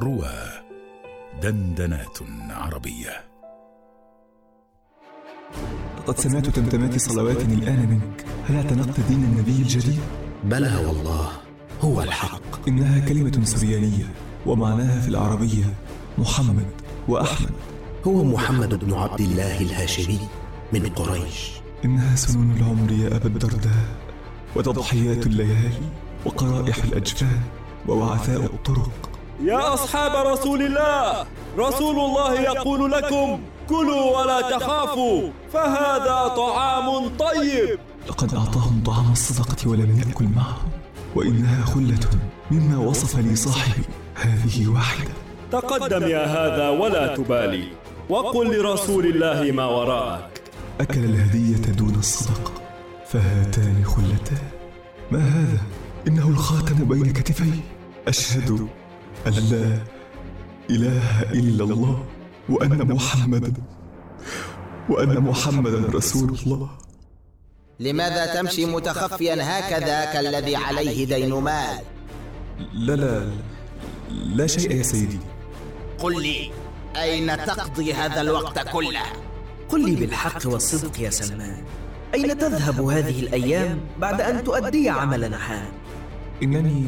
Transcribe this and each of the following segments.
روى دندنات عربية. لقد سمعت تمتمات صلوات الآن منك. هل اعتنقت دين النبي الجديد؟ بلى والله هو الحق. إنها كلمة سريانية ومعناها في العربية محمد وأحمد. هو محمد بن عبد الله الهاشمي من قريش. إنها سنون العمر يا أبا الدرداء وتضحيات الليالي وقرائح الأجفان ووعثاء الطرق. يا أصحاب رسول الله رسول الله يقول لكم كلوا ولا تخافوا فهذا طعام طيب. لقد أعطاهم طعام الصدقة ولم يأكل معهم وإنها خلة مما وصف لي صاحبي هذه واحدة. تقدم يا هذا ولا تبالي وقل لرسول الله ما وراءك. أكل الهدية دون الصدقة فهاتان خلتان. ما هذا؟ إنه الخاتم بين كتفي. أشهد أن لا إله إلا الله وأن محمدا وأن محمدا رسول الله. لماذا تمشي متخفيا هكذا كالذي عليه دين مال؟ لا لا لا شيء يا سيدي. قل لي أين تقضي هذا الوقت كله؟ قل لي بالحق والصدق يا سلمان. أين تذهب هذه الأيام بعد أن تؤدي عمل نحان إنني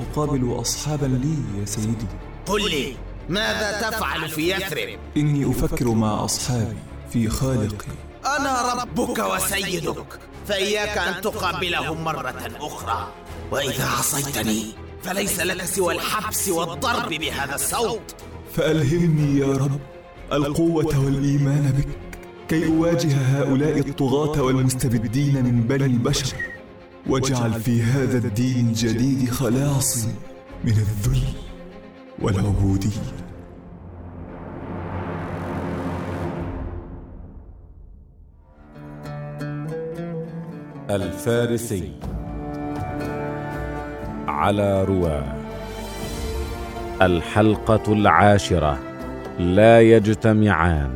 أقابل أصحابا لي يا سيدي. قل لي ماذا تفعل في يثرب؟ إني أفكر مع أصحابي في خالقي. أنا ربك وسيدك فإياك أن تقابلهم مرة أخرى. وإذا عصيتني فليس لك سوى الحبس والضرب بهذا الصوت. فألهمني يا رب القوة والإيمان بك كي أواجه هؤلاء الطغاة والمستبدين من بني البشر. واجعل في هذا الدين الجديد خلاصي من الذل والعبودية الفارسي على رواه الحلقة العاشرة لا يجتمعان.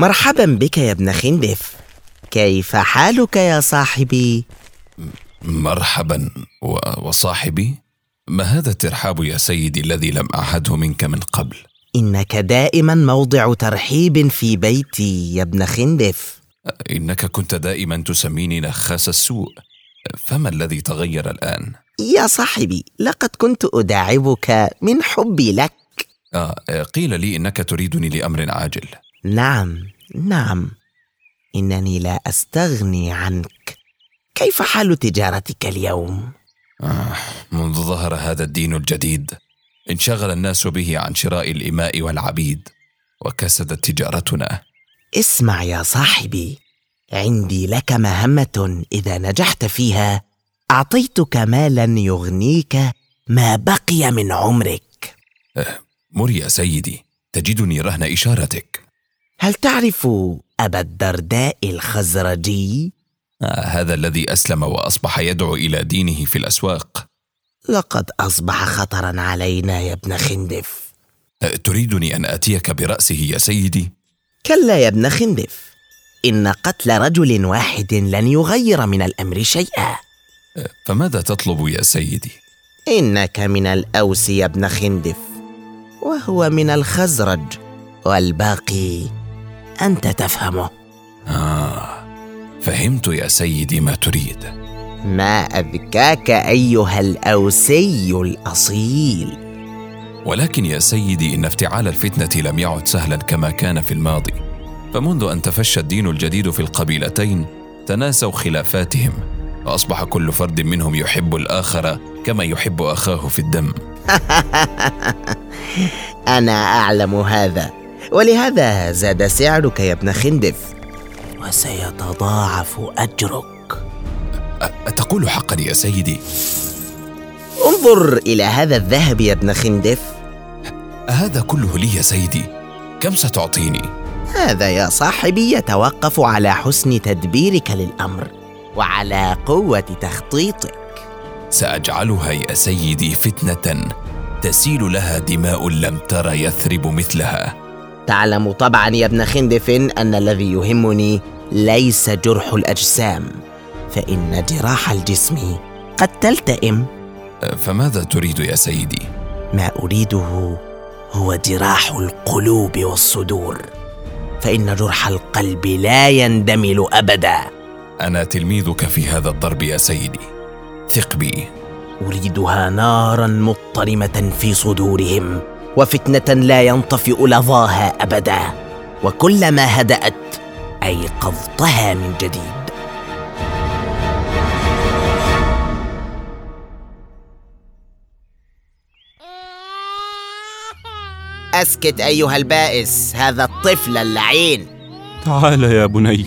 مرحبا بك يا ابن خندف. كيف حالك يا صاحبي؟ مرحبا و... وصاحبي ما هذا الترحاب يا سيدي الذي لم أعهده منك من قبل؟ إنك دائما موضع ترحيب في بيتي يا ابن خندف. إنك كنت دائما تسميني نخاس السوء. فما الذي تغير الآن؟ يا صاحبي لقد كنت أداعبك من حبي لك. آه قيل لي إنك تريدني لأمر عاجل. نعم نعم. إنني لا أستغني عنك. كيف حال تجارتك اليوم؟ آه منذ ظهر هذا الدين الجديد انشغل الناس به عن شراء الإماء والعبيد وكسدت تجارتنا. اسمع يا صاحبي عندي لك مهمة إذا نجحت فيها. أعطيتك مالا يغنيك ما بقي من عمرك. مر يا سيدي تجدني رهن إشارتك. هل تعرف أبا الدرداء الخزرجي آه هذا الذي أسلم وأصبح يدعو إلى دينه في الأسواق لقد أصبح خطرا علينا يا ابن خندف آه تريدني أن آتيك برأسه يا سيدي؟ كلا يا ابن خندف إن قتل رجل واحد لن يغير من الأمر شيئا آه فماذا تطلب يا سيدي؟ إنك من الأوس يا ابن خندف وهو من الخزرج والباقي أنت تفهمه. آه فهمت يا سيدي ما تريد. ما اذكاك أيها الأوسي الأصيل. ولكن يا سيدي إن افتعال الفتنة لم يعد سهلا كما كان في الماضي. فمنذ أن تفشى الدين الجديد في القبيلتين تناسوا خلافاتهم وأصبح كل فرد منهم يحب الآخر كما يحب أخاه في الدم. أنا أعلم هذا. ولهذا زاد سعرك يا ابن خندف. وسيتضاعف أجرك. أ- أتقول حقا يا سيدي؟ انظر إلى هذا الذهب يا ابن خندف. هذا كله لي يا سيدي. كم ستعطيني؟ هذا يا صاحبي يتوقف على حسن تدبيرك للأمر وعلى قوة تخطيطك. سأجعلها يا سيدي فتنة تسيل لها دماء لم تر يثرب مثلها. تعلم طبعا يا ابن خندف أن الذي يهمني ليس جرح الأجسام فإن جراح الجسم قد تلتئم. فماذا تريد يا سيدي؟ ما أريده هو جراح القلوب والصدور فإن جرح القلب لا يندمل أبدا. أنا تلميذك في هذا الضرب يا سيدي. ثق بي. أريدها نارا مضطرمة في صدورهم. وفتنة لا ينطفئ لظاها أبدا وكلما هدأت أيقظتها من جديد. أسكت أيها البائس هذا الطفل اللعين. تعال يا بني.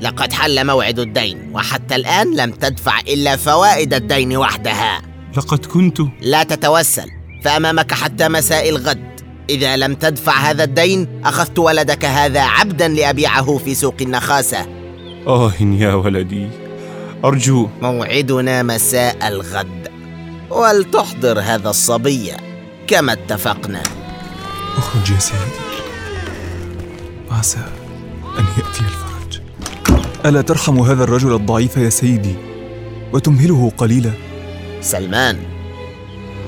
لقد حل موعد الدين وحتى الآن لم تدفع إلا فوائد الدين وحدها. لقد كنت. لا تتوسل. فأمامك حتى مساء الغد. إذا لم تدفع هذا الدين أخذت ولدك هذا عبدا لأبيعه في سوق النخاسة. آه يا ولدي. أرجو. موعدنا مساء الغد. ولتحضر هذا الصبي. كما اتفقنا. اخرج يا سيدي عسى أن يأتي الفرج. ألا ترحم هذا الرجل الضعيف يا سيدي وتمهله قليلا؟ سلمان.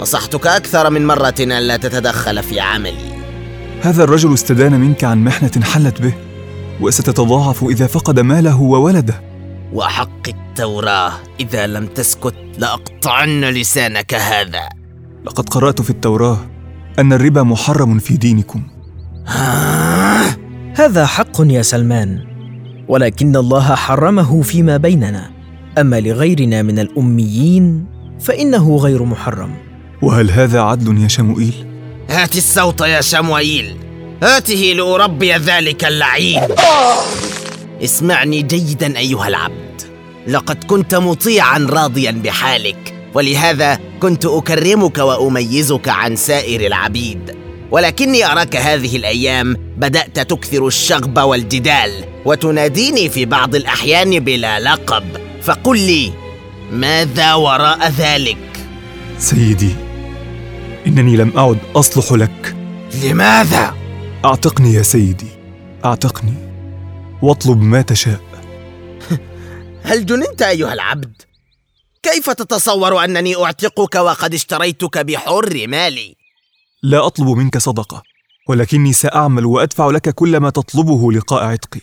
نصحتك أكثر من مرة ألا تتدخل في عملي. هذا الرجل استدان منك عن محنة حلت به وستتضاعف إذا فقد ماله وولده. وحق التوراة إذا لم تسكت لأقطعن لسانك هذا. لقد قرأت في التوراة أن الربا محرم في دينكم. هذا حق يا سلمان ولكن الله حرمه فيما بيننا. أما لغيرنا من الأميين فإنه غير محرم. وهل هذا عدل يا شموئيل؟ هات الصوت يا شموئيل. هاته لأربي ذلك اللعين. اسمعني جيدا أيها العبد. لقد كنت مطيعا راضيا بحالك ولهذا كنت أكرمك وأميزك عن سائر العبيد. ولكني أراك هذه الأيام بدأت تكثر الشغب والجدال وتناديني في بعض الأحيان بلا لقب. فقل لي ماذا وراء ذلك؟ سيدي إنني لم أعد أصلح لك. لماذا؟ أعتقني يا سيدي. أعتقني. واطلب ما تشاء. هل جننت أيها العبد؟ كيف تتصور أنني أعتقك وقد اشتريتك بحر مالي؟ لا أطلب منك صدقة ولكني سأعمل وأدفع لك كل ما تطلبه لقاء عتقي.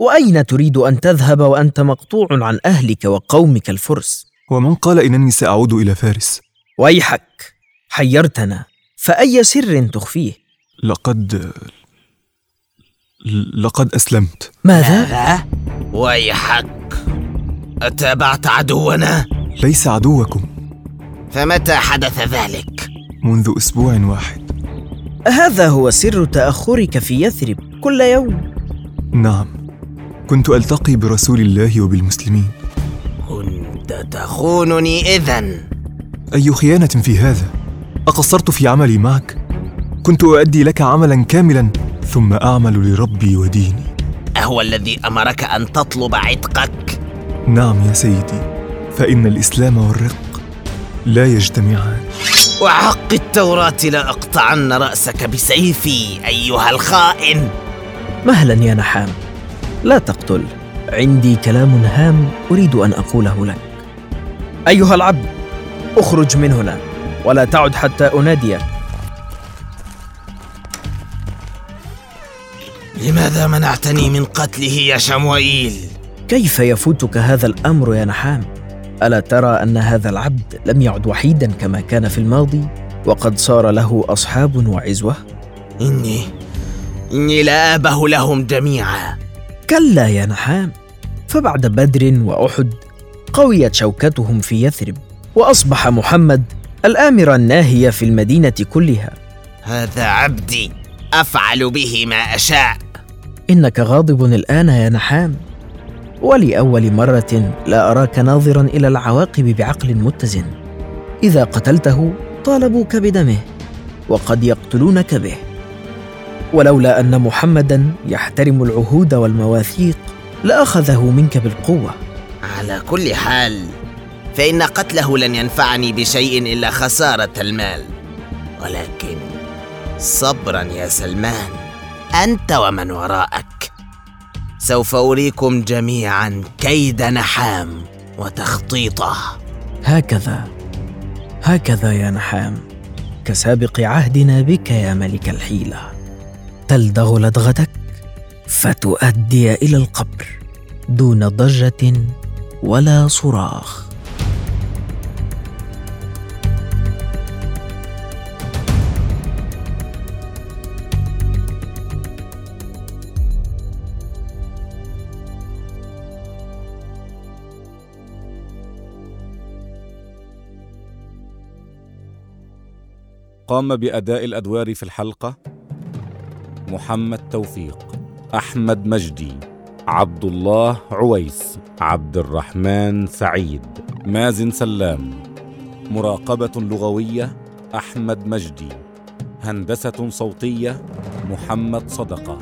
وأين تريد أن تذهب وأنت مقطوع عن أهلك وقومك الفرس؟ ومن قال إنني سأعود إلى فارس؟ ويحك. حيرتنا فأي سر تخفيه؟ لقد لقد أسلمت. ماذا؟ ويحك أتابعت عدونا؟ ليس عدوكم. فمتى حدث ذلك؟ منذ أسبوع واحد. هذا هو سر تأخرك في يثرب كل يوم. نعم. كنت ألتقي برسول الله وبالمسلمين. كنت تخونني إذن. أي خيانة في هذا؟ أقصرت في عملي معك؟ كنت أؤدي لك عملا كاملا ثم أعمل لربي وديني. أهو الذي أمرك أن تطلب عتقك؟ نعم يا سيدي فإن الإسلام والرق لا يجتمعان. وحق التوراة لأقطعن رأسك بسيفي أيها الخائن. مهلا يا نحام لا تقتل. عندي كلام هام أريد أن أقوله لك. أيها العبد اخرج من هنا ولا تعد حتى اناديك لماذا منعتني من قتله يا شموئيل؟ كيف يفوتك هذا الأمر يا نحام؟ ألا ترى أن هذا العبد لم يعد وحيدا كما كان في الماضي وقد صار له أصحاب وعزوة؟ إني إني لا آبه لهم جميعا. كلا يا نحام فبعد بدر وأحد قويت شوكتهم في يثرب وأصبح محمد الامر الناهي في المدينة كلها. هذا عبدي أفعل به ما أشاء. إنك غاضب الآن يا نحام. ولأول مرة لا أراك ناظرا إلى العواقب بعقل متزن. إذا قتلته طالبوك بدمه وقد يقتلونك به. ولولا أن محمدا يحترم العهود والمواثيق لأخذه منك بالقوة. على كل حال فإن قتله لن ينفعني بشيء إلا خسارة المال. ولكن صبرا يا سلمان أنت ومن وراءك. سوف أريكم جميعا كيد نحام وتخطيطه. هكذا هكذا يا نحام. كسابق عهدنا بك يا ملك الحيلة. تلدغ لدغتك فتؤدي إلى القبر دون ضجة ولا صراخ. قام بأداء الأدوار في الحلقة محمد توفيق أحمد مجدي عبد الله عويس عبد الرحمن سعيد مازن سلام مراقبة لغوية أحمد مجدي هندسة صوتية محمد صدقة.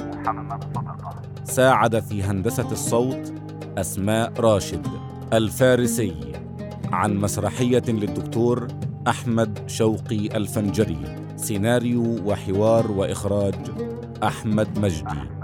ساعد في هندسة الصوت أسماء راشد الفارسي. عن مسرحية للدكتور أحمد شوقي الفنجري. سيناريو وحوار وإخراج أحمد مجدي.